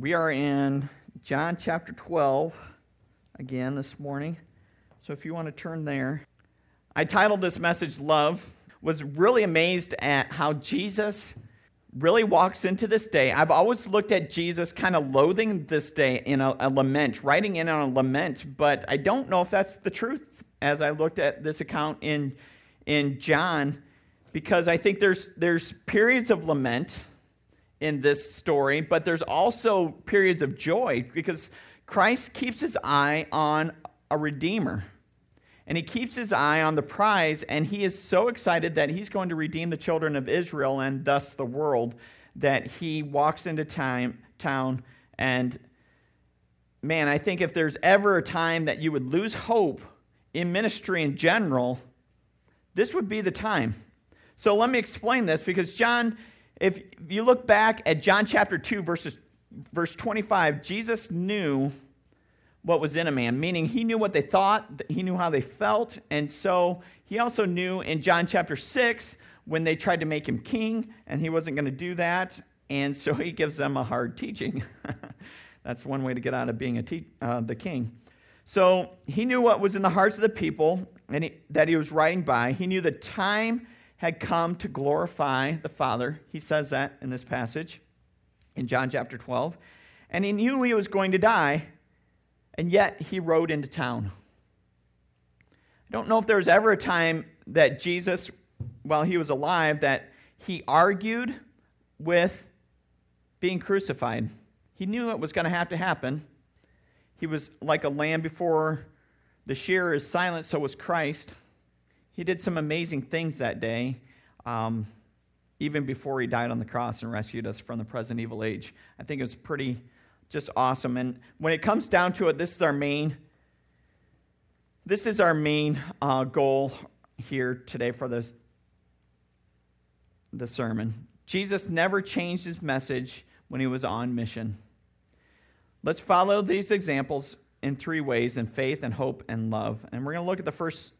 We are in John chapter 12 again this morning. So if you want to turn there, I titled this message Love. Was really amazed at how Jesus really walks into this day. I've always looked at Jesus kind of loathing this day in a, a, lament, writing in on a lament, but I don't know if that's the truth as I looked at this account in, in John, because I think there's, there's periods of lament in this story, but there's also periods of joy because Christ keeps his eye on a redeemer. And he keeps his eye on the prize, and he is so excited that he's going to redeem the children of Israel and thus the world that he walks into time, town. And man, I think if there's ever a time that you would lose hope in ministry in general, this would be the time. So let me explain this because John if you look back at John chapter 2, verses, verse 25, Jesus knew what was in a man, meaning he knew what they thought, he knew how they felt, and so he also knew in John chapter 6 when they tried to make him king, and he wasn't going to do that, and so he gives them a hard teaching. That's one way to get out of being te- uh, the king. So he knew what was in the hearts of the people and he, that he was writing by. He knew the time had come to glorify the Father. He says that in this passage in John chapter 12. And he knew he was going to die, and yet he rode into town. I don't know if there was ever a time that Jesus, while he was alive, that he argued with being crucified. He knew it was going to have to happen. He was like a lamb before the shearer is silent, so was Christ. He did some amazing things that day, um, even before he died on the cross and rescued us from the present evil age. I think it's pretty just awesome. And when it comes down to it, this is our main. This is our main uh, goal here today for this the sermon. Jesus never changed his message when he was on mission. Let's follow these examples in three ways in faith and hope and love. And we're going to look at the first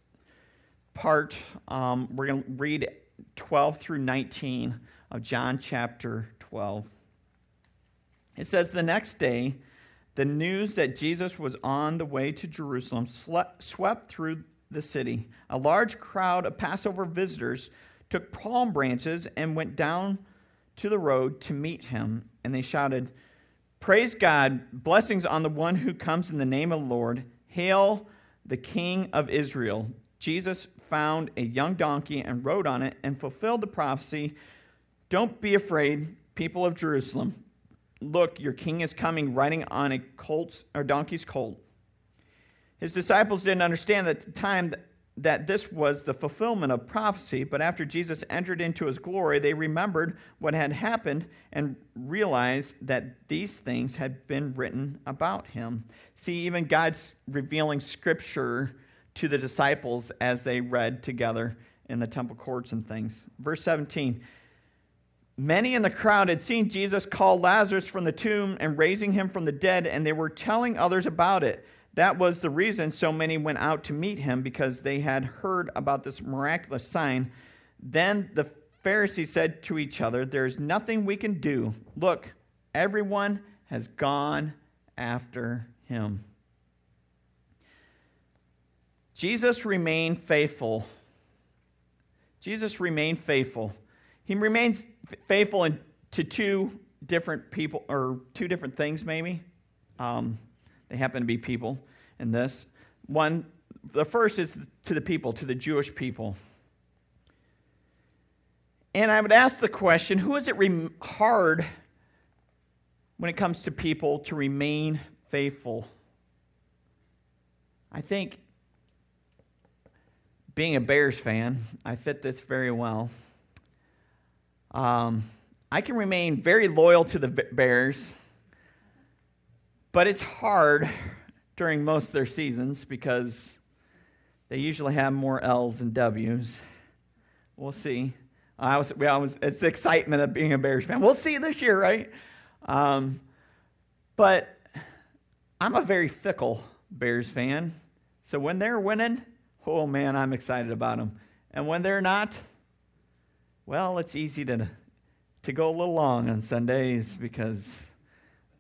part, um, we're going to read 12 through 19 of John chapter 12. It says, The next day, the news that Jesus was on the way to Jerusalem swept through the city. A large crowd of Passover visitors took palm branches and went down to the road to meet him, and they shouted, Praise God, blessings on the one who comes in the name of the Lord. Hail the King of Israel. Jesus found a young donkey and rode on it and fulfilled the prophecy Don't be afraid, people of Jerusalem. Look, your king is coming riding on a colt's or donkey's colt. His disciples didn't understand at the time that this was the fulfillment of prophecy, but after Jesus entered into his glory, they remembered what had happened and realized that these things had been written about him. See, even God's revealing scripture to the disciples as they read together in the temple courts and things. Verse 17 Many in the crowd had seen Jesus call Lazarus from the tomb and raising him from the dead, and they were telling others about it. That was the reason so many went out to meet him because they had heard about this miraculous sign. Then the Pharisees said to each other, There's nothing we can do. Look, everyone has gone after him. Jesus remained faithful. Jesus remained faithful. He remains faithful in, to two different people, or two different things, maybe. Um, they happen to be people in this. One, the first is to the people, to the Jewish people. And I would ask the question who is it re- hard when it comes to people to remain faithful? I think being a Bears fan, I fit this very well. Um, I can remain very loyal to the Bears, but it's hard during most of their seasons because they usually have more L's than W's. We'll see. I was, we always, it's the excitement of being a Bears fan. We'll see this year, right? Um, but I'm a very fickle Bears fan. So when they're winning, oh man, I'm excited about them. And when they're not, well, it's easy to, to go a little long on Sundays because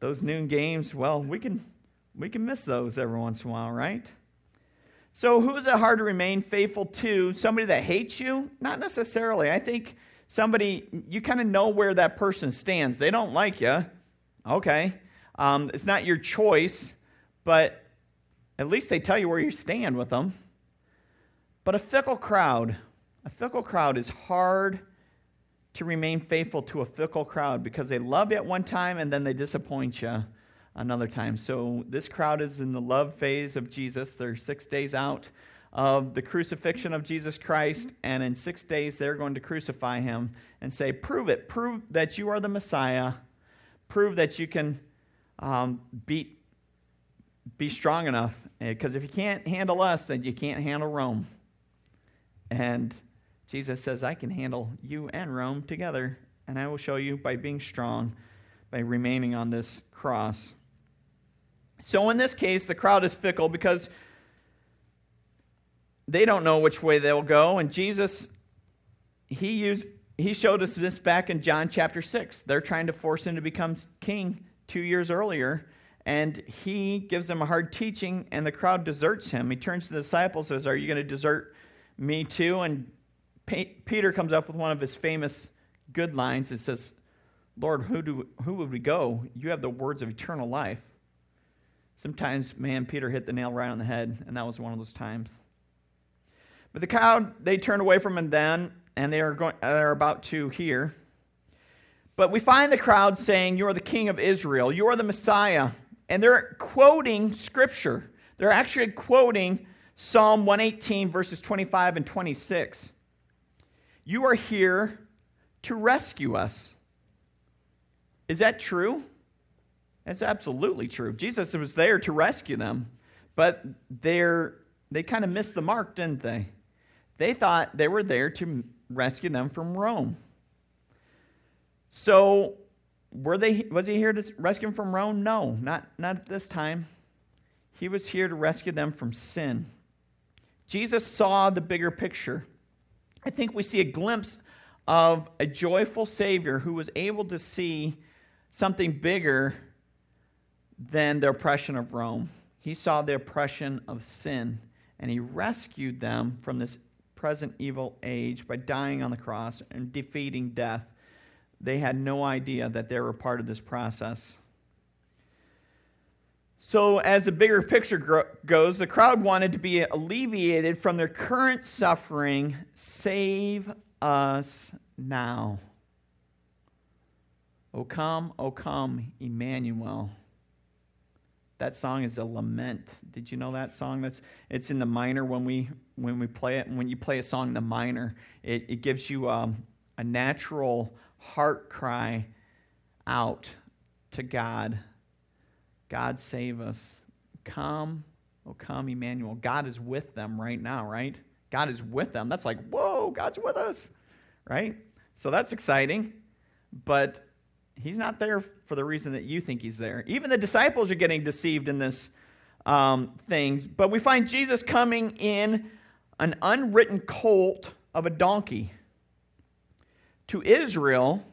those noon games, well, we can we can miss those every once in a while, right? So, who is it hard to remain faithful to? Somebody that hates you? Not necessarily. I think somebody, you kind of know where that person stands. They don't like you. Okay. Um, it's not your choice, but at least they tell you where you stand with them. But a fickle crowd, a fickle crowd is hard to remain faithful to a fickle crowd because they love you at one time and then they disappoint you another time. So this crowd is in the love phase of Jesus. They're six days out of the crucifixion of Jesus Christ, and in six days they're going to crucify him and say, Prove it. Prove that you are the Messiah. Prove that you can um, be, be strong enough. Because if you can't handle us, then you can't handle Rome. And Jesus says, I can handle you and Rome together, and I will show you by being strong, by remaining on this cross. So in this case, the crowd is fickle because they don't know which way they'll go. And Jesus, he used he showed us this back in John chapter 6. They're trying to force him to become king two years earlier. And he gives them a hard teaching, and the crowd deserts him. He turns to the disciples says, Are you going to desert me too? And Peter comes up with one of his famous good lines. It says, Lord, who, do, who would we go? You have the words of eternal life. Sometimes, man, Peter hit the nail right on the head, and that was one of those times. But the crowd, they turned away from him then, and they are, going, uh, they're about to hear. But we find the crowd saying, You are the king of Israel, you are the Messiah. And they're quoting scripture. They're actually quoting Psalm 118, verses 25 and 26. You are here to rescue us. Is that true? That's absolutely true. Jesus was there to rescue them, but they're, they kind of missed the mark, didn't they? They thought they were there to rescue them from Rome. So, were they, was he here to rescue them from Rome? No, not, not this time. He was here to rescue them from sin. Jesus saw the bigger picture. I think we see a glimpse of a joyful Savior who was able to see something bigger than the oppression of Rome. He saw the oppression of sin, and he rescued them from this present evil age by dying on the cross and defeating death. They had no idea that they were part of this process. So, as the bigger picture goes, the crowd wanted to be alleviated from their current suffering. Save us now. O come, O come, Emmanuel. That song is a lament. Did you know that song? That's it's in the minor when we when we play it. And when you play a song in the minor, it, it gives you um, a natural heart cry out to God. God save us. Come, oh come, Emmanuel. God is with them right now, right? God is with them. That's like, whoa, God's with us, right? So that's exciting. But He's not there for the reason that you think he's there. Even the disciples are getting deceived in this um, thing. But we find Jesus coming in an unwritten colt of a donkey. To Israel,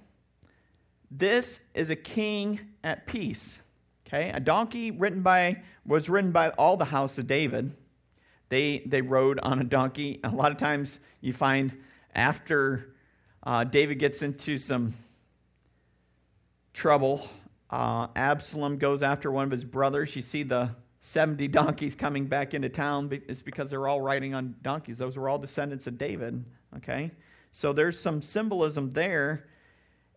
this is a king at peace. Okay, a donkey written by was written by all the house of David. They they rode on a donkey. A lot of times you find after uh, David gets into some trouble. Uh, Absalom goes after one of his brothers. You see the 70 donkeys coming back into town. It's because they're all riding on donkeys. Those were all descendants of David. Okay? So there's some symbolism there.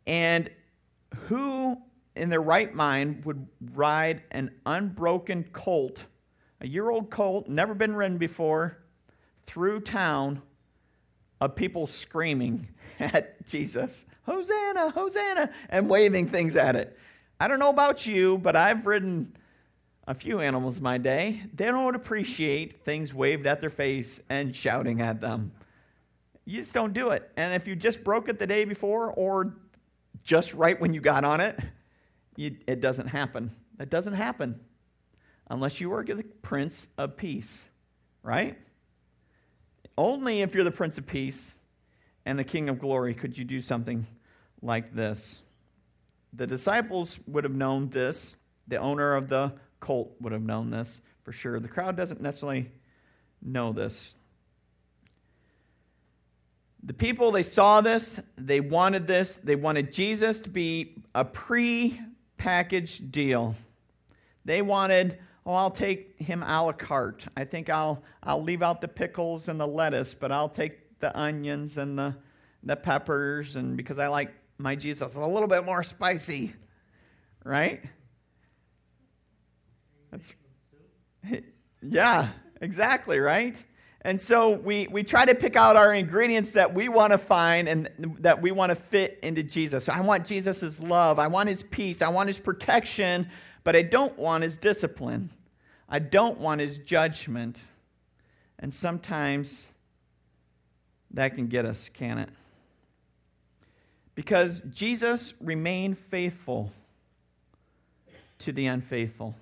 And who in their right mind would ride an unbroken colt, a year old colt, never been ridden before, through town of people screaming at Jesus? Hosanna, Hosanna, and waving things at it. I don't know about you, but I've ridden a few animals my day. They don't appreciate things waved at their face and shouting at them. You just don't do it. And if you just broke it the day before or just right when you got on it, you, it doesn't happen. That doesn't happen unless you are the Prince of Peace, right? Only if you're the Prince of Peace and the King of Glory could you do something like this. The disciples would have known this the owner of the colt would have known this for sure. The crowd doesn't necessarily know this. The people, they saw this, they wanted this, they wanted Jesus to be a pre packaged deal. They wanted, oh, I'll take him a la carte. I think I'll, I'll leave out the pickles and the lettuce, but I'll take the onions and the, the peppers, and because I like my Jesus a little bit more spicy, right? That's, yeah, exactly, right? And so we, we try to pick out our ingredients that we want to find and that we want to fit into Jesus. So I want Jesus' love. I want his peace. I want his protection, but I don't want his discipline. I don't want his judgment. And sometimes that can get us, can it? Because Jesus remained faithful to the unfaithful,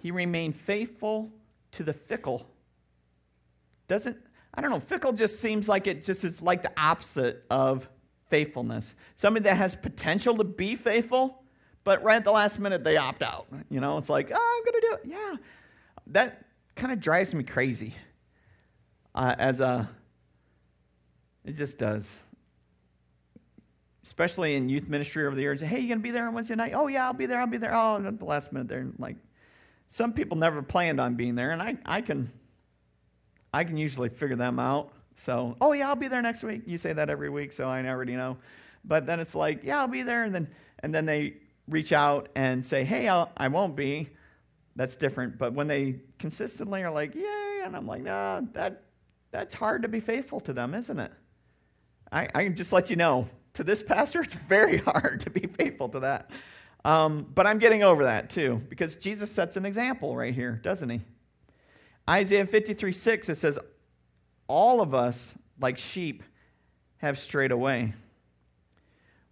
he remained faithful to the fickle. Doesn't, I don't know, fickle just seems like it just is like the opposite of faithfulness. Somebody that has potential to be faithful, but right at the last minute they opt out. You know, it's like, oh, I'm going to do it. Yeah. That kind of drives me crazy uh, as a, it just does. Especially in youth ministry over the years. Hey, you going to be there on Wednesday night? Oh, yeah, I'll be there. I'll be there. Oh, at the last minute, they're like, some people never planned on being there, and I, I can I can usually figure them out. So, oh yeah, I'll be there next week. You say that every week, so I already know. But then it's like, yeah, I'll be there, and then and then they reach out and say, hey, I'll, I won't be. That's different. But when they consistently are like, yay, and I'm like, nah, that that's hard to be faithful to them, isn't it? I, I can just let you know. To this pastor, it's very hard to be faithful to that. Um, but I'm getting over that too, because Jesus sets an example right here, doesn't he? Isaiah 53 6, it says, All of us, like sheep, have strayed away.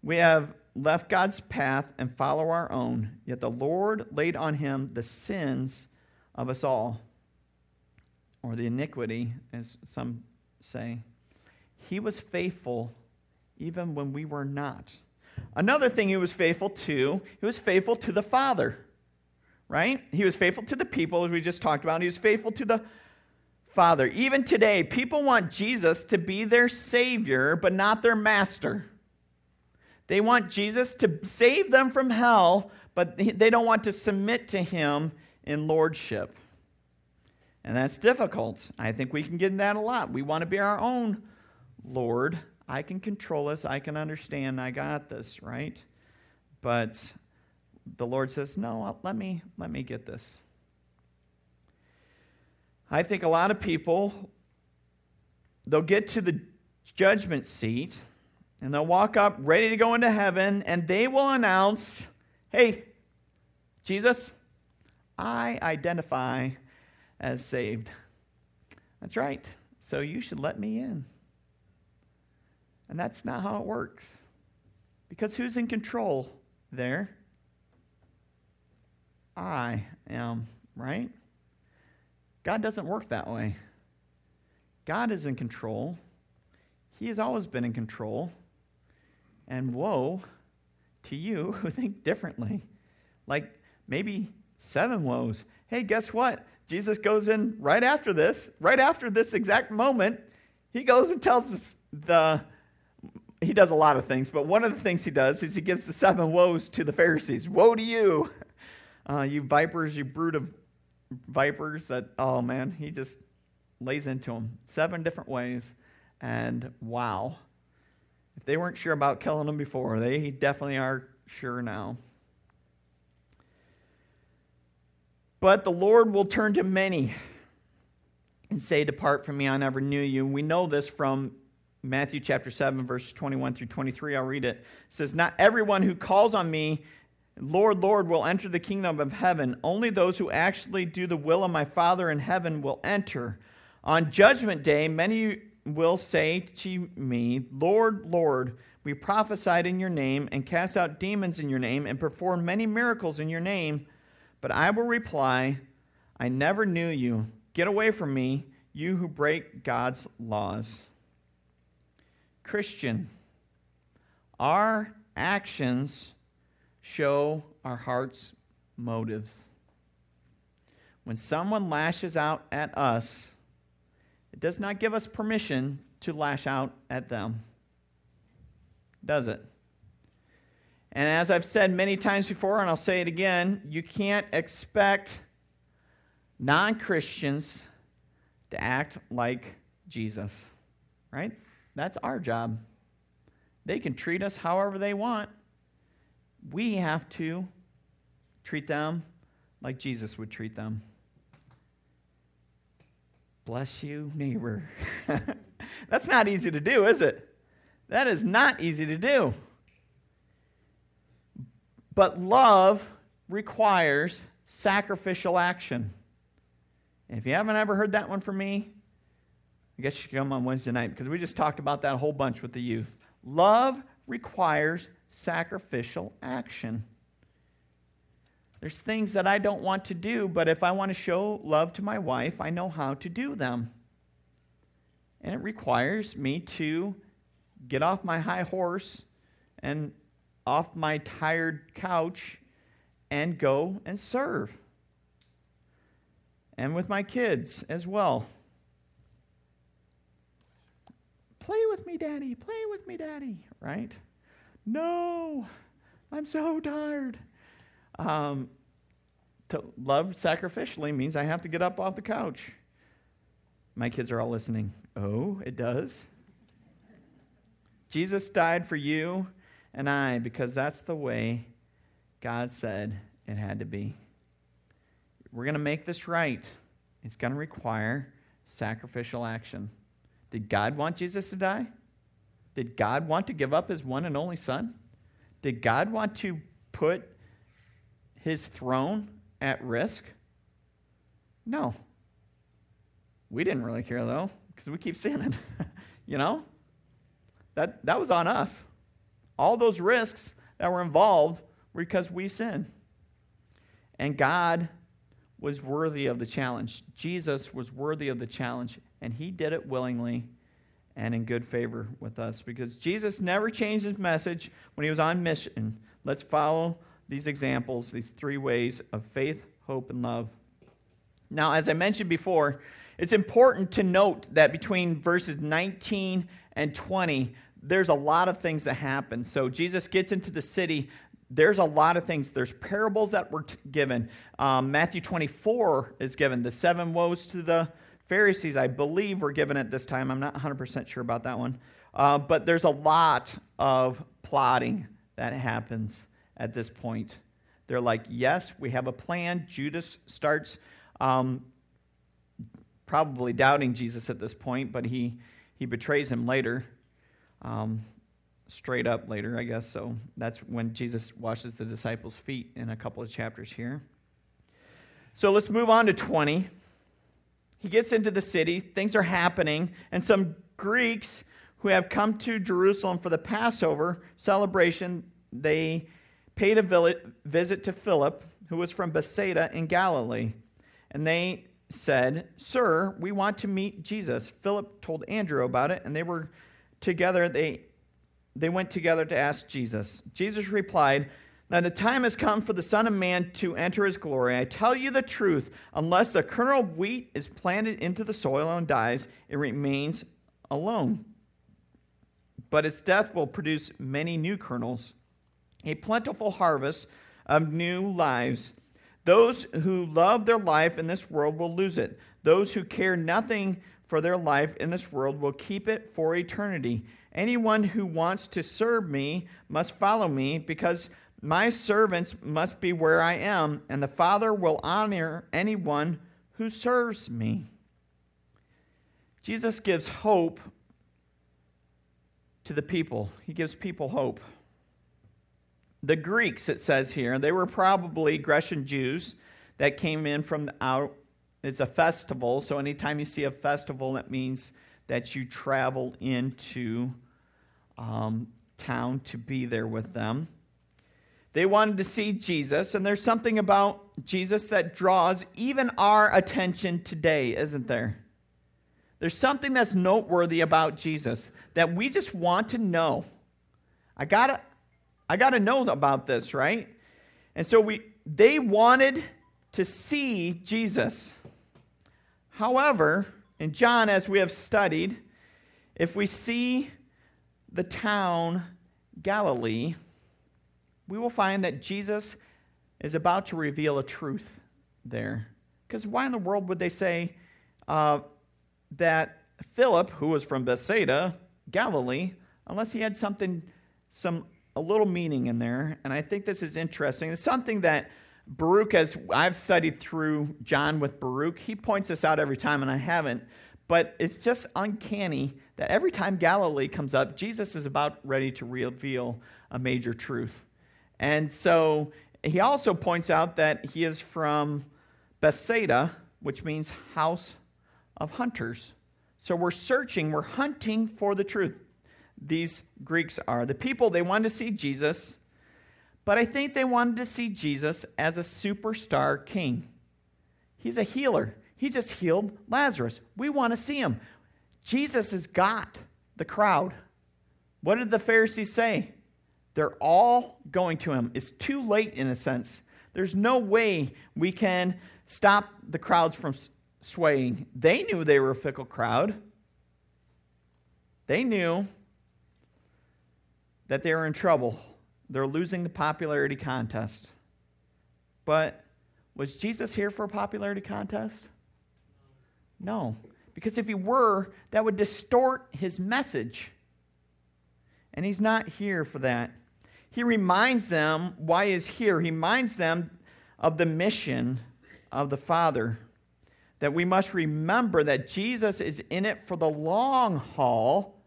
We have left God's path and follow our own, yet the Lord laid on him the sins of us all, or the iniquity, as some say. He was faithful even when we were not. Another thing he was faithful to, he was faithful to the Father right? He was faithful to the people, as we just talked about. He was faithful to the Father. Even today, people want Jesus to be their Savior, but not their master. They want Jesus to save them from hell, but they don't want to submit to Him in lordship. And that's difficult. I think we can get in that a lot. We want to be our own Lord. I can control this. I can understand. I got this, right? But the Lord says, No, let me, let me get this. I think a lot of people, they'll get to the judgment seat and they'll walk up ready to go into heaven and they will announce, Hey, Jesus, I identify as saved. That's right. So you should let me in. And that's not how it works. Because who's in control there? I am, right? God doesn't work that way. God is in control. He has always been in control. And woe to you who think differently. Like maybe seven woes. Hey, guess what? Jesus goes in right after this, right after this exact moment. He goes and tells us the, he does a lot of things, but one of the things he does is he gives the seven woes to the Pharisees. Woe to you! Uh, you vipers, you brood of vipers that, oh man, he just lays into them seven different ways. And wow. If they weren't sure about killing them before, they definitely are sure now. But the Lord will turn to many and say, Depart from me, I never knew you. We know this from Matthew chapter 7, verse 21 through 23. I'll read it. It says, Not everyone who calls on me Lord, Lord, will enter the kingdom of heaven. Only those who actually do the will of my Father in heaven will enter. On judgment day, many will say to me, Lord, Lord, we prophesied in your name and cast out demons in your name and performed many miracles in your name. But I will reply, I never knew you. Get away from me, you who break God's laws. Christian, our actions show our heart's motives. When someone lashes out at us, it does not give us permission to lash out at them, does it? And as I've said many times before, and I'll say it again, you can't expect non Christians to act like Jesus, right? That's our job. They can treat us however they want. We have to treat them like Jesus would treat them. Bless you, neighbor. That's not easy to do, is it? That is not easy to do. But love requires sacrificial action. And if you haven't ever heard that one from me, I guess you should come on Wednesday night because we just talked about that a whole bunch with the youth. Love requires sacrificial action. There's things that I don't want to do, but if I want to show love to my wife, I know how to do them. And it requires me to get off my high horse and off my tired couch and go and serve. And with my kids as well. Play with me, Daddy. Play with me, Daddy. Right? No, I'm so tired. Um, to love sacrificially means I have to get up off the couch. My kids are all listening. Oh, it does? Jesus died for you and I because that's the way God said it had to be. We're going to make this right. It's going to require sacrificial action. Did God want Jesus to die? Did God want to give up his one and only son? Did God want to put his throne at risk? No. We didn't really care though, because we keep sinning. you know? That, that was on us. All those risks that were involved were because we sinned. And God was worthy of the challenge. Jesus was worthy of the challenge and he did it willingly and in good favor with us because Jesus never changed his message when he was on mission. Let's follow these examples, these three ways of faith, hope, and love. Now, as I mentioned before, it's important to note that between verses 19 and 20, there's a lot of things that happen. So Jesus gets into the city. There's a lot of things. There's parables that were given. Um, Matthew 24 is given the seven woes to the Pharisees, I believe, were given at this time. I'm not 100% sure about that one. Uh, but there's a lot of plotting that happens at this point. They're like, yes, we have a plan. Judas starts um, probably doubting Jesus at this point, but he, he betrays him later. Um, straight up later, I guess. So that's when Jesus washes the disciples' feet in a couple of chapters here. So let's move on to 20. He gets into the city, things are happening, and some Greeks who have come to Jerusalem for the Passover celebration, they paid a visit to Philip, who was from Bethsaida in Galilee. And they said, Sir, we want to meet Jesus. Philip told Andrew about it, and they were together. They, they went together to ask Jesus. Jesus replied, now the time has come for the Son of Man to enter his glory. I tell you the truth, unless a kernel of wheat is planted into the soil and dies, it remains alone. But its death will produce many new kernels, a plentiful harvest of new lives. Those who love their life in this world will lose it. Those who care nothing for their life in this world will keep it for eternity. Anyone who wants to serve me must follow me because my servants must be where I am, and the Father will honor anyone who serves me. Jesus gives hope to the people, he gives people hope. The Greeks, it says here, they were probably Grecian Jews that came in from the out. It's a festival, so anytime you see a festival, that means that you travel into um, town to be there with them. They wanted to see Jesus, and there's something about Jesus that draws even our attention today, isn't there? There's something that's noteworthy about Jesus that we just want to know. I gotta, I gotta know about this, right? And so we they wanted to see Jesus. However, in John, as we have studied, if we see the town Galilee, we will find that Jesus is about to reveal a truth there. Because why in the world would they say uh, that Philip, who was from Bethsaida, Galilee, unless he had something, some a little meaning in there? And I think this is interesting. It's something that Baruch, as I've studied through John with Baruch, he points this out every time, and I haven't. But it's just uncanny that every time Galilee comes up, Jesus is about ready to reveal a major truth. And so he also points out that he is from Bethsaida, which means house of hunters. So we're searching, we're hunting for the truth. These Greeks are. The people, they wanted to see Jesus, but I think they wanted to see Jesus as a superstar king. He's a healer. He just healed Lazarus. We want to see him. Jesus has got the crowd. What did the Pharisees say? They're all going to him. It's too late, in a sense. There's no way we can stop the crowds from swaying. They knew they were a fickle crowd. They knew that they were in trouble. They're losing the popularity contest. But was Jesus here for a popularity contest? No. Because if he were, that would distort his message. And he's not here for that he reminds them why he's here. He reminds them of the mission of the Father. That we must remember that Jesus is in it for the long haul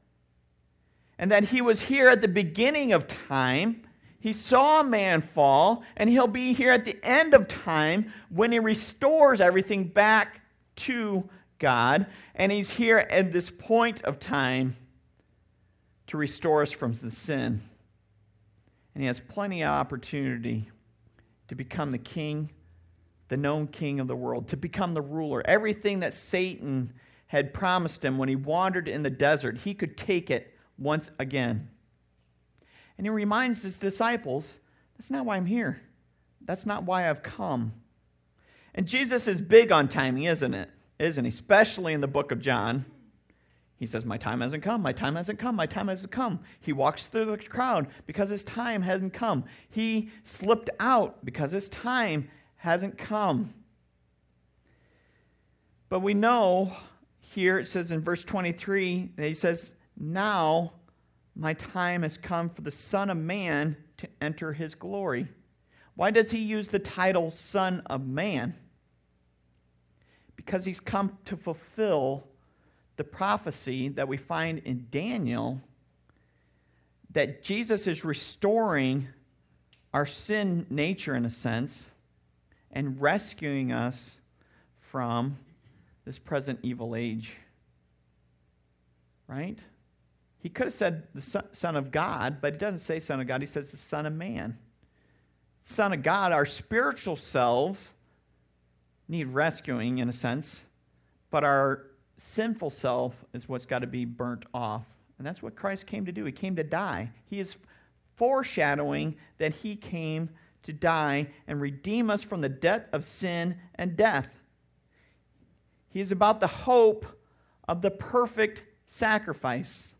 and that he was here at the beginning of time. He saw man fall, and he'll be here at the end of time when he restores everything back to God. And he's here at this point of time to restore us from the sin and he has plenty of opportunity to become the king, the known king of the world, to become the ruler. Everything that Satan had promised him when he wandered in the desert, he could take it once again. And he reminds his disciples that's not why I'm here. That's not why I've come. And Jesus is big on timing, isn't it? Isn't he? Especially in the book of John. He says, My time hasn't come, my time hasn't come, my time hasn't come. He walks through the crowd because his time hasn't come. He slipped out because his time hasn't come. But we know here it says in verse 23, that he says, Now my time has come for the Son of Man to enter his glory. Why does he use the title Son of Man? Because he's come to fulfill the prophecy that we find in Daniel that Jesus is restoring our sin nature in a sense and rescuing us from this present evil age. Right? He could have said the Son of God, but he doesn't say Son of God. He says the Son of Man. Son of God, our spiritual selves need rescuing in a sense, but our sinful self is what's got to be burnt off. And that's what Christ came to do. He came to die. He is foreshadowing that he came to die and redeem us from the debt of sin and death. He is about the hope of the perfect sacrifice.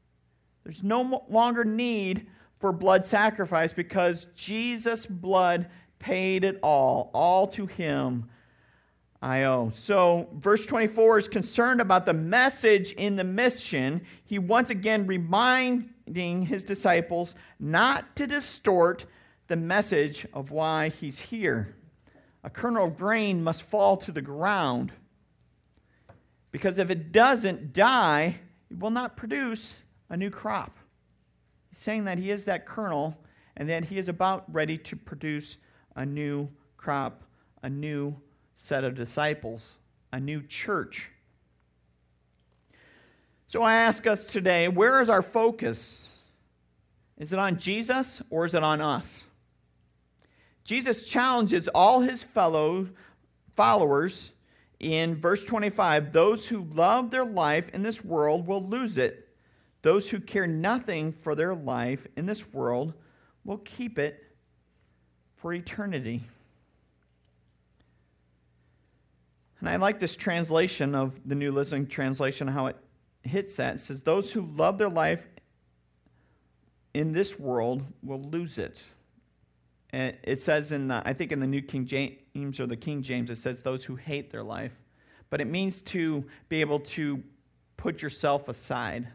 There's no longer need for blood sacrifice because Jesus' blood paid it all, all to him I So, verse 24 is concerned about the message in the mission. He once again reminding his disciples not to distort the message of why he's here. A kernel of grain must fall to the ground because if it doesn't die, it will not produce a new crop. He's saying that he is that kernel and that he is about ready to produce a new crop, a new set of disciples, a new church. So I ask us today where is our focus? Is it on Jesus or is it on us? Jesus challenges all his fellow followers in verse 25 those who love their life in this world will lose it. Those who care nothing for their life in this world will keep it for eternity. And I like this translation of the New Living Translation, how it hits that. It says, Those who love their life in this world will lose it. And it says in, the, I think in the New King James or the King James, it says, Those who hate their life. But it means to be able to put yourself aside,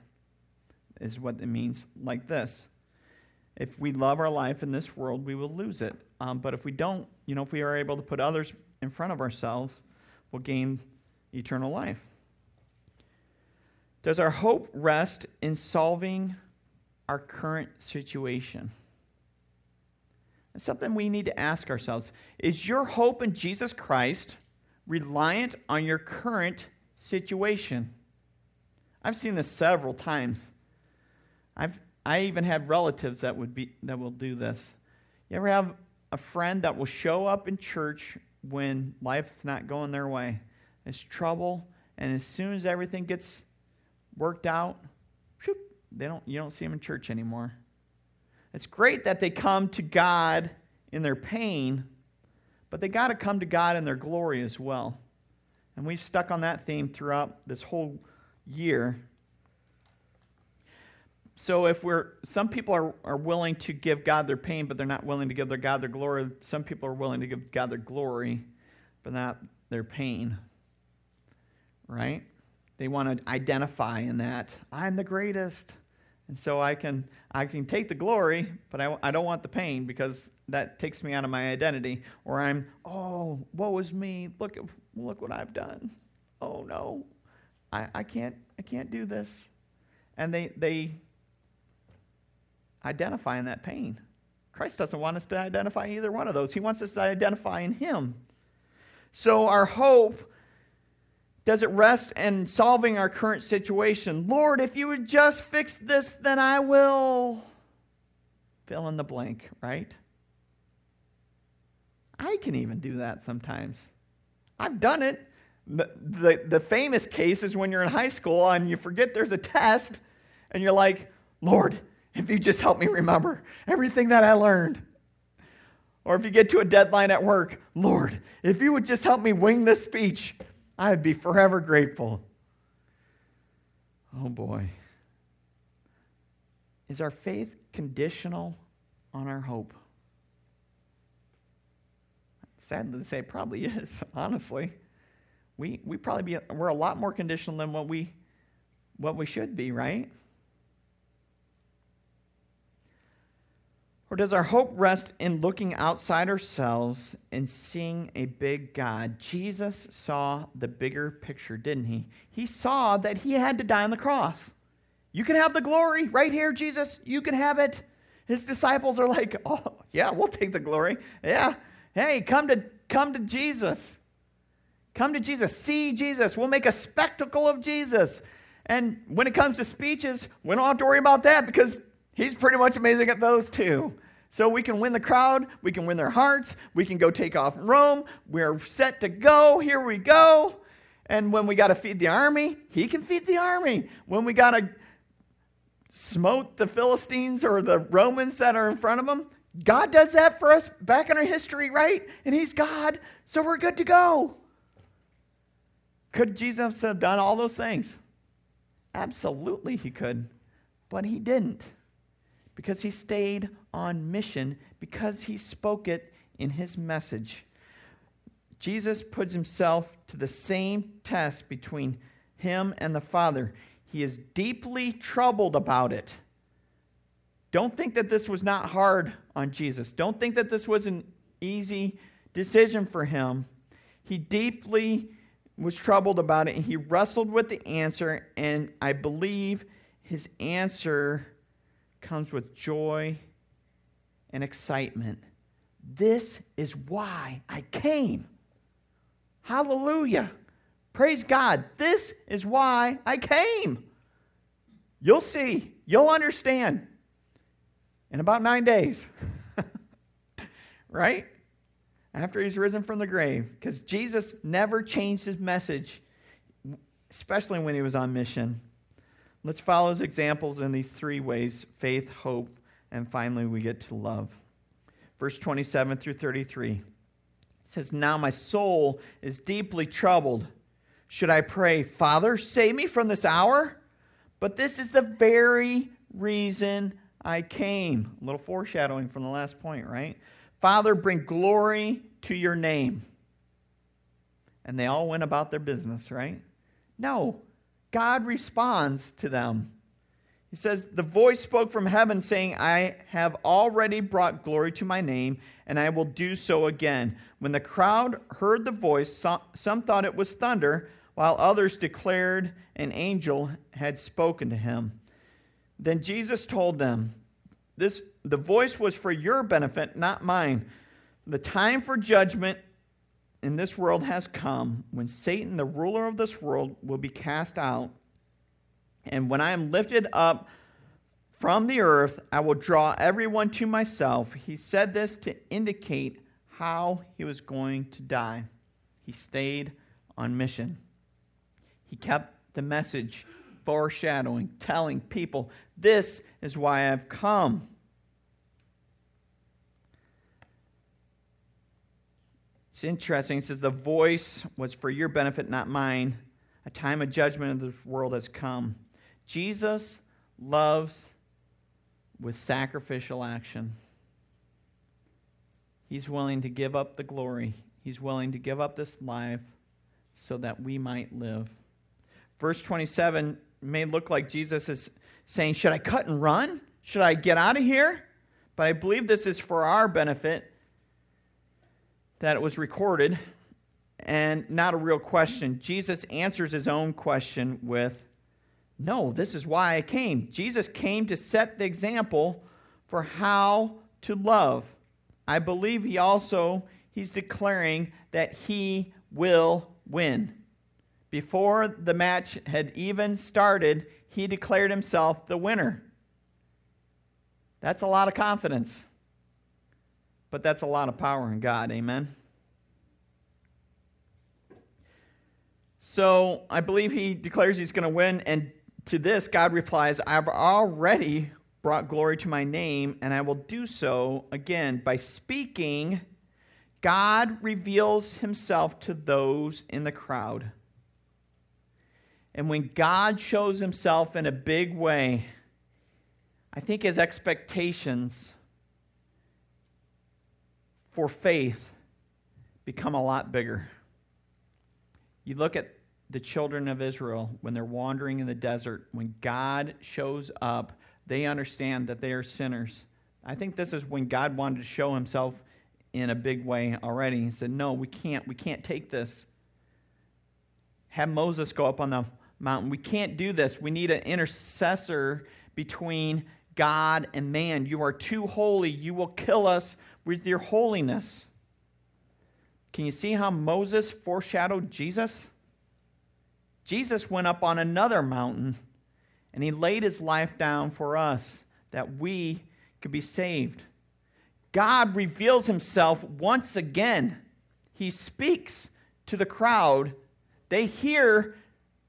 is what it means, like this. If we love our life in this world, we will lose it. Um, but if we don't, you know, if we are able to put others in front of ourselves, we'll gain eternal life. Does our hope rest in solving our current situation? It's something we need to ask ourselves. Is your hope in Jesus Christ reliant on your current situation? I've seen this several times. I've I even have relatives that would be that will do this. You ever have a friend that will show up in church when life's not going their way? It's trouble, and as soon as everything gets worked out, whoop, they don't you don't see them in church anymore. It's great that they come to God in their pain, but they got to come to God in their glory as well. And we've stuck on that theme throughout this whole year so if we're some people are, are willing to give god their pain but they're not willing to give their god their glory. Some people are willing to give god their glory but not their pain right? They want to identify in that i'm the greatest. And so i can i can take the glory but i, I don't want the pain because that takes me out of my identity. Or i'm oh woe is me. Look look what i've done. Oh no. I, I can't i can't do this. And they they identify in that pain. Christ doesn't want us to identify either one of those. He wants us to identify in Him. So our hope does it rest in solving our current situation? Lord, if you would just fix this, then I will fill in the blank, right? I can even do that sometimes. I've done it. The, the, the famous case is when you're in high school and you forget there's a test, and you're like, Lord, if you just help me remember everything that I learned. Or if you get to a deadline at work, Lord, if you would just help me wing this speech, I'd be forever grateful. Oh boy. Is our faith conditional on our hope? Sad to say, probably is, honestly. We, we probably be, we're a lot more conditional than what we, what we should be, right? Or does our hope rest in looking outside ourselves and seeing a big God? Jesus saw the bigger picture, didn't he? He saw that he had to die on the cross. You can have the glory right here, Jesus. You can have it. His disciples are like, "Oh, yeah, we'll take the glory. Yeah. Hey, come to come to Jesus. Come to Jesus. See Jesus. We'll make a spectacle of Jesus." And when it comes to speeches, we don't have to worry about that because he's pretty much amazing at those too. So we can win the crowd, we can win their hearts, we can go take off Rome. We're set to go. Here we go. And when we got to feed the army, he can feed the army. When we got to smote the Philistines or the Romans that are in front of them, God does that for us back in our history, right? And he's God, so we're good to go. Could Jesus have done all those things? Absolutely, he could, but he didn't because he stayed on mission, because he spoke it in his message. Jesus puts himself to the same test between him and the Father. He is deeply troubled about it. Don't think that this was not hard on Jesus. Don't think that this was an easy decision for him. He deeply was troubled about it and he wrestled with the answer, and I believe his answer comes with joy and excitement. This is why I came. Hallelujah. Praise God. This is why I came. You'll see. You'll understand in about nine days. right? After he's risen from the grave. Because Jesus never changed his message, especially when he was on mission. Let's follow his examples in these three ways faith, hope, and finally we get to love. Verse 27 through 33. He says, Now my soul is deeply troubled. Should I pray, Father, save me from this hour? But this is the very reason I came. A little foreshadowing from the last point, right? Father, bring glory to your name. And they all went about their business, right? No. God responds to them. He says, The voice spoke from heaven, saying, I have already brought glory to my name, and I will do so again. When the crowd heard the voice, some thought it was thunder, while others declared an angel had spoken to him. Then Jesus told them, this, The voice was for your benefit, not mine. The time for judgment in this world has come when Satan, the ruler of this world, will be cast out. And when I am lifted up from the earth, I will draw everyone to myself. He said this to indicate how he was going to die. He stayed on mission. He kept the message foreshadowing, telling people, This is why I've come. It's interesting. It says, The voice was for your benefit, not mine. A time of judgment of this world has come. Jesus loves with sacrificial action. He's willing to give up the glory, he's willing to give up this life so that we might live. Verse 27 may look like Jesus is saying, Should I cut and run? Should I get out of here? But I believe this is for our benefit that it was recorded and not a real question. Jesus answers his own question with, no, this is why I came. Jesus came to set the example for how to love. I believe he also he's declaring that he will win. Before the match had even started, he declared himself the winner. That's a lot of confidence. But that's a lot of power in God. Amen. So I believe he declares he's going to win, and to this, God replies, I've already brought glory to my name, and I will do so again. By speaking, God reveals himself to those in the crowd. And when God shows himself in a big way, I think his expectations for faith become a lot bigger. You look at the children of Israel when they're wandering in the desert, when God shows up, they understand that they are sinners. I think this is when God wanted to show himself in a big way already. He said, No, we can't. We can't take this. Have Moses go up on the mountain. We can't do this. We need an intercessor between God and man. You are too holy. You will kill us with your holiness. Can you see how Moses foreshadowed Jesus? Jesus went up on another mountain and he laid his life down for us that we could be saved. God reveals himself once again. He speaks to the crowd. They hear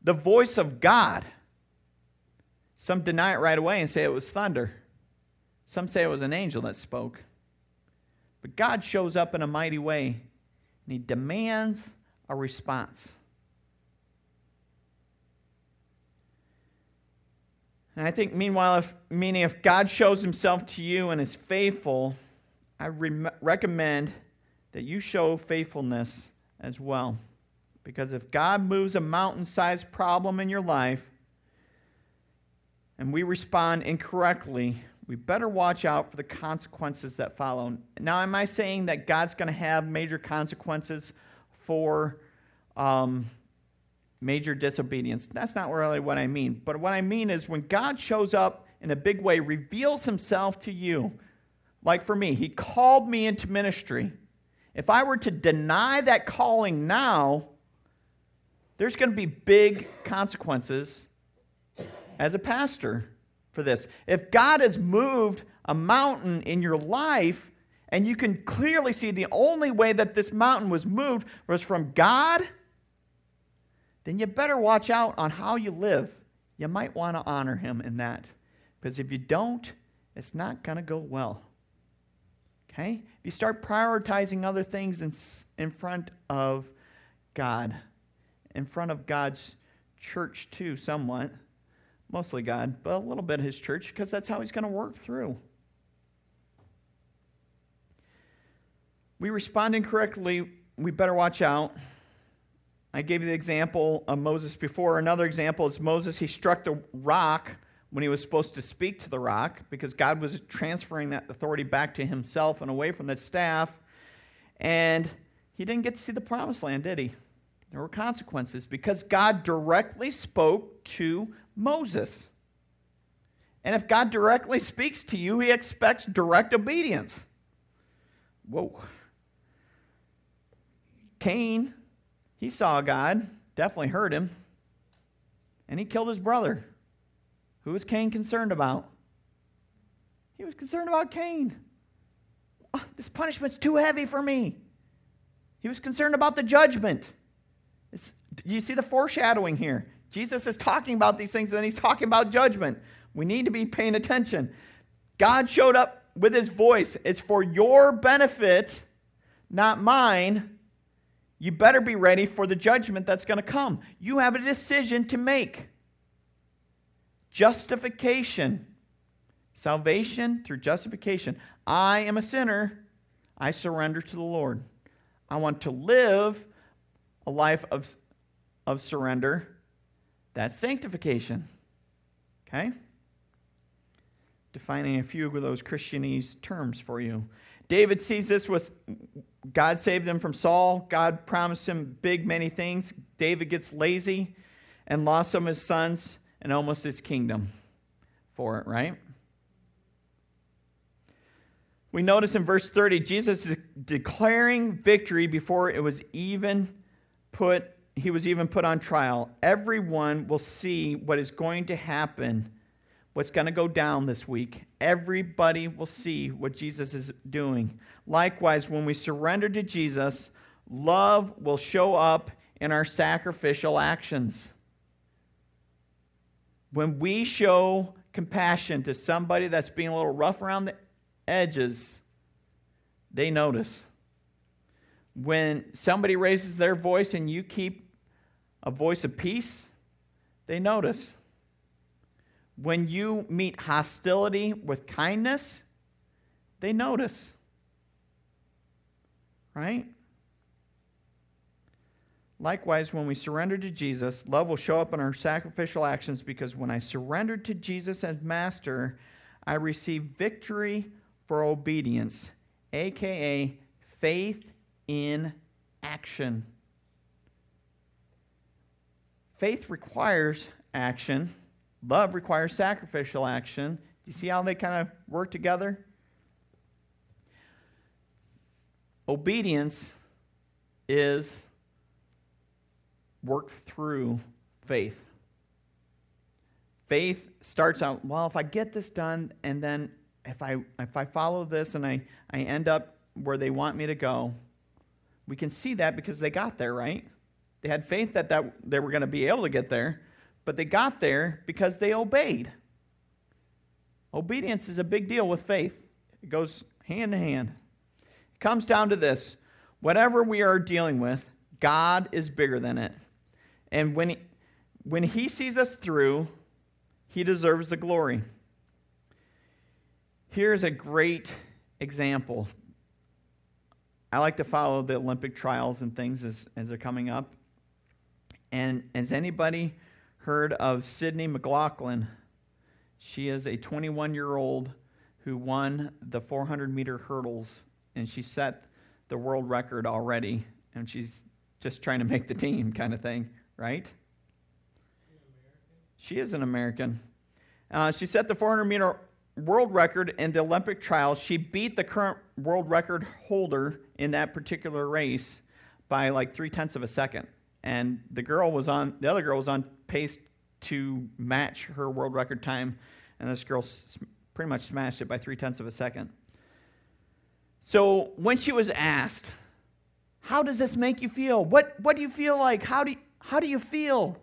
the voice of God. Some deny it right away and say it was thunder. Some say it was an angel that spoke. But God shows up in a mighty way and he demands a response. And I think, meanwhile, if, meaning if God shows himself to you and is faithful, I re- recommend that you show faithfulness as well. Because if God moves a mountain sized problem in your life and we respond incorrectly, we better watch out for the consequences that follow. Now, am I saying that God's going to have major consequences for um, major disobedience. That's not really what I mean. But what I mean is when God shows up in a big way, reveals himself to you, like for me, he called me into ministry. If I were to deny that calling now, there's going to be big consequences as a pastor for this. If God has moved a mountain in your life, and you can clearly see the only way that this mountain was moved was from God then you better watch out on how you live. You might want to honor him in that. Because if you don't, it's not going to go well. Okay? If you start prioritizing other things in, in front of God, in front of God's church too, somewhat, mostly God, but a little bit His church, because that's how He's going to work through. We respond incorrectly, we better watch out. I gave you the example of Moses before. Another example is Moses, he struck the rock when he was supposed to speak to the rock because God was transferring that authority back to himself and away from the staff. And he didn't get to see the promised land, did he? There were consequences because God directly spoke to Moses. And if God directly speaks to you, he expects direct obedience. Whoa. Cain, he saw God, definitely heard him, and he killed his brother. Who was Cain concerned about? He was concerned about Cain. Oh, this punishment's too heavy for me. He was concerned about the judgment. It's, you see the foreshadowing here. Jesus is talking about these things, and then he's talking about judgment. We need to be paying attention. God showed up with his voice. It's for your benefit, not mine. You better be ready for the judgment that's going to come. You have a decision to make. Justification. Salvation through justification. I am a sinner. I surrender to the Lord. I want to live a life of, of surrender. That's sanctification. Okay? Defining a few of those Christianese terms for you. David sees this with God saved him from Saul. God promised him big, many things. David gets lazy and lost some of his sons and almost his kingdom for it, right? We notice in verse 30, Jesus is declaring victory before it was even put, he was even put on trial. Everyone will see what is going to happen, what's going to go down this week. Everybody will see what Jesus is doing. Likewise, when we surrender to Jesus, love will show up in our sacrificial actions. When we show compassion to somebody that's being a little rough around the edges, they notice. When somebody raises their voice and you keep a voice of peace, they notice. When you meet hostility with kindness, they notice. Right? Likewise, when we surrender to Jesus, love will show up in our sacrificial actions because when I surrendered to Jesus as master, I received victory for obedience, aka faith in action. Faith requires action, love requires sacrificial action. Do you see how they kind of work together? Obedience is worked through faith. Faith starts out, well, if I get this done and then if I if I follow this and I, I end up where they want me to go, we can see that because they got there, right? They had faith that, that they were going to be able to get there, but they got there because they obeyed. Obedience is a big deal with faith. It goes hand in hand. It comes down to this. Whatever we are dealing with, God is bigger than it. And when he, when he sees us through, he deserves the glory. Here's a great example. I like to follow the Olympic trials and things as, as they're coming up. And has anybody heard of Sydney McLaughlin? She is a 21 year old who won the 400 meter hurdles, and she set the world record already, and she's just trying to make the team, kind of thing right? She is an American. Uh, she set the 400 meter world record in the Olympic trials. She beat the current world record holder in that particular race by like three tenths of a second. And the girl was on, the other girl was on pace to match her world record time. And this girl pretty much smashed it by three tenths of a second. So when she was asked, How does this make you feel? What, what do you feel like? How do you, how do you feel?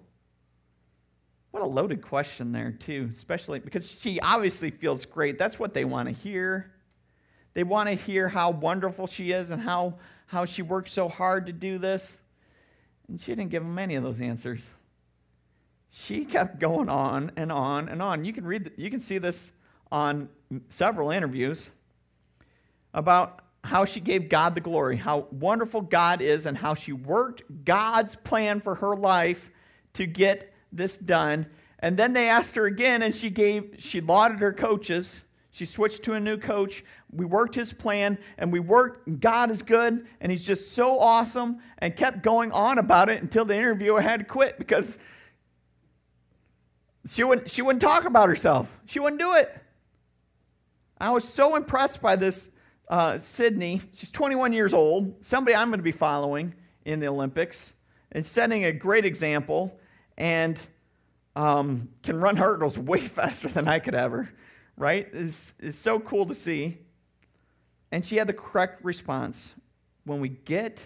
What a loaded question there, too, especially because she obviously feels great. That's what they want to hear. They want to hear how wonderful she is and how, how she worked so hard to do this. And she didn't give him any of those answers. She kept going on and on and on. You can read, you can see this on several interviews about how she gave God the glory, how wonderful God is, and how she worked God's plan for her life to get this done. And then they asked her again, and she gave, she lauded her coaches. She switched to a new coach. We worked his plan, and we worked. God is good, and he's just so awesome, and kept going on about it until the interviewer had to quit because she wouldn't, she wouldn't talk about herself. She wouldn't do it. I was so impressed by this uh, Sydney. She's 21 years old, somebody I'm going to be following in the Olympics, and setting a great example, and um, can run hurdles way faster than I could ever, right? It's, it's so cool to see. And she had the correct response. When we get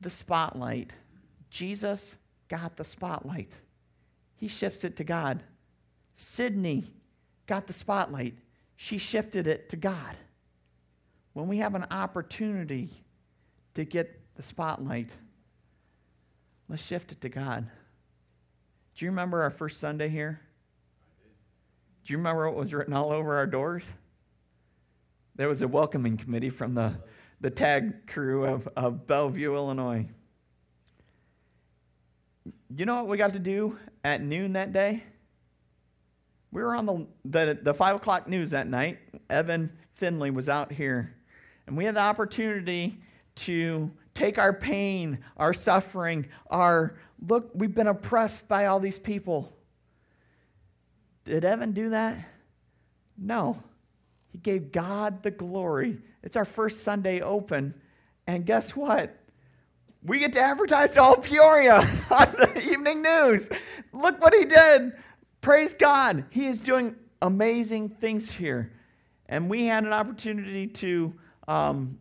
the spotlight, Jesus got the spotlight. He shifts it to God. Sydney got the spotlight. She shifted it to God. When we have an opportunity to get the spotlight, let's shift it to God. Do you remember our first Sunday here? Do you remember what was written all over our doors? There was a welcoming committee from the, the tag crew of, of Bellevue, Illinois. You know what we got to do at noon that day? We were on the, the, the 5 o'clock news that night. Evan Finley was out here. And we had the opportunity to take our pain, our suffering, our look, we've been oppressed by all these people. Did Evan do that? No. He gave God the glory. It's our first Sunday open. And guess what? We get to advertise to all Peoria on the evening news. Look what he did. Praise God. He is doing amazing things here. And we had an opportunity to, um,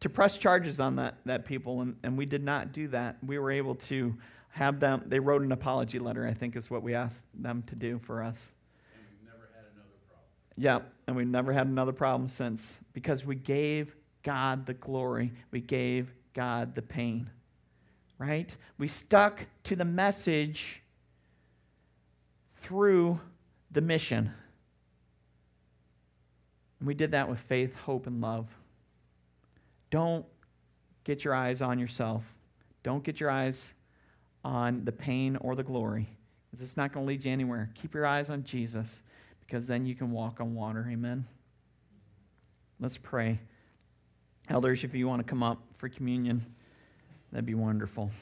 to press charges on that, that people, and, and we did not do that. We were able to have them, they wrote an apology letter, I think is what we asked them to do for us. And we've never had another problem. yeah, and we've never had another problem since because we gave God the glory. We gave God the pain. Right? We stuck to the message through the mission. And we did that with faith, hope, and love. Don't get your eyes on yourself. Don't get your eyes on the pain or the glory, because it's not going to lead you anywhere. Keep your eyes on Jesus, because then you can walk on water. Amen. Let's pray. Elders, if you want to come up for communion, that'd be wonderful.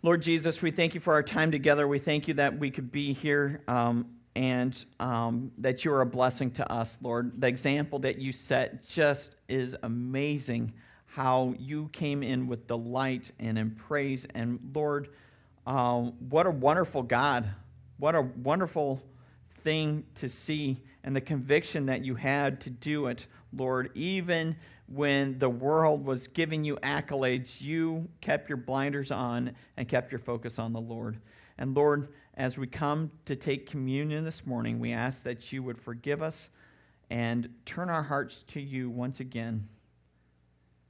Lord Jesus, we thank you for our time together. We thank you that we could be here um, and um, that you are a blessing to us, Lord. The example that you set just is amazing how you came in with delight and in praise. And Lord, uh, what a wonderful God. What a wonderful thing to see and the conviction that you had to do it, Lord. Even when the world was giving you accolades, you kept your blinders on and kept your focus on the Lord. And Lord, as we come to take communion this morning, we ask that you would forgive us and turn our hearts to you once again.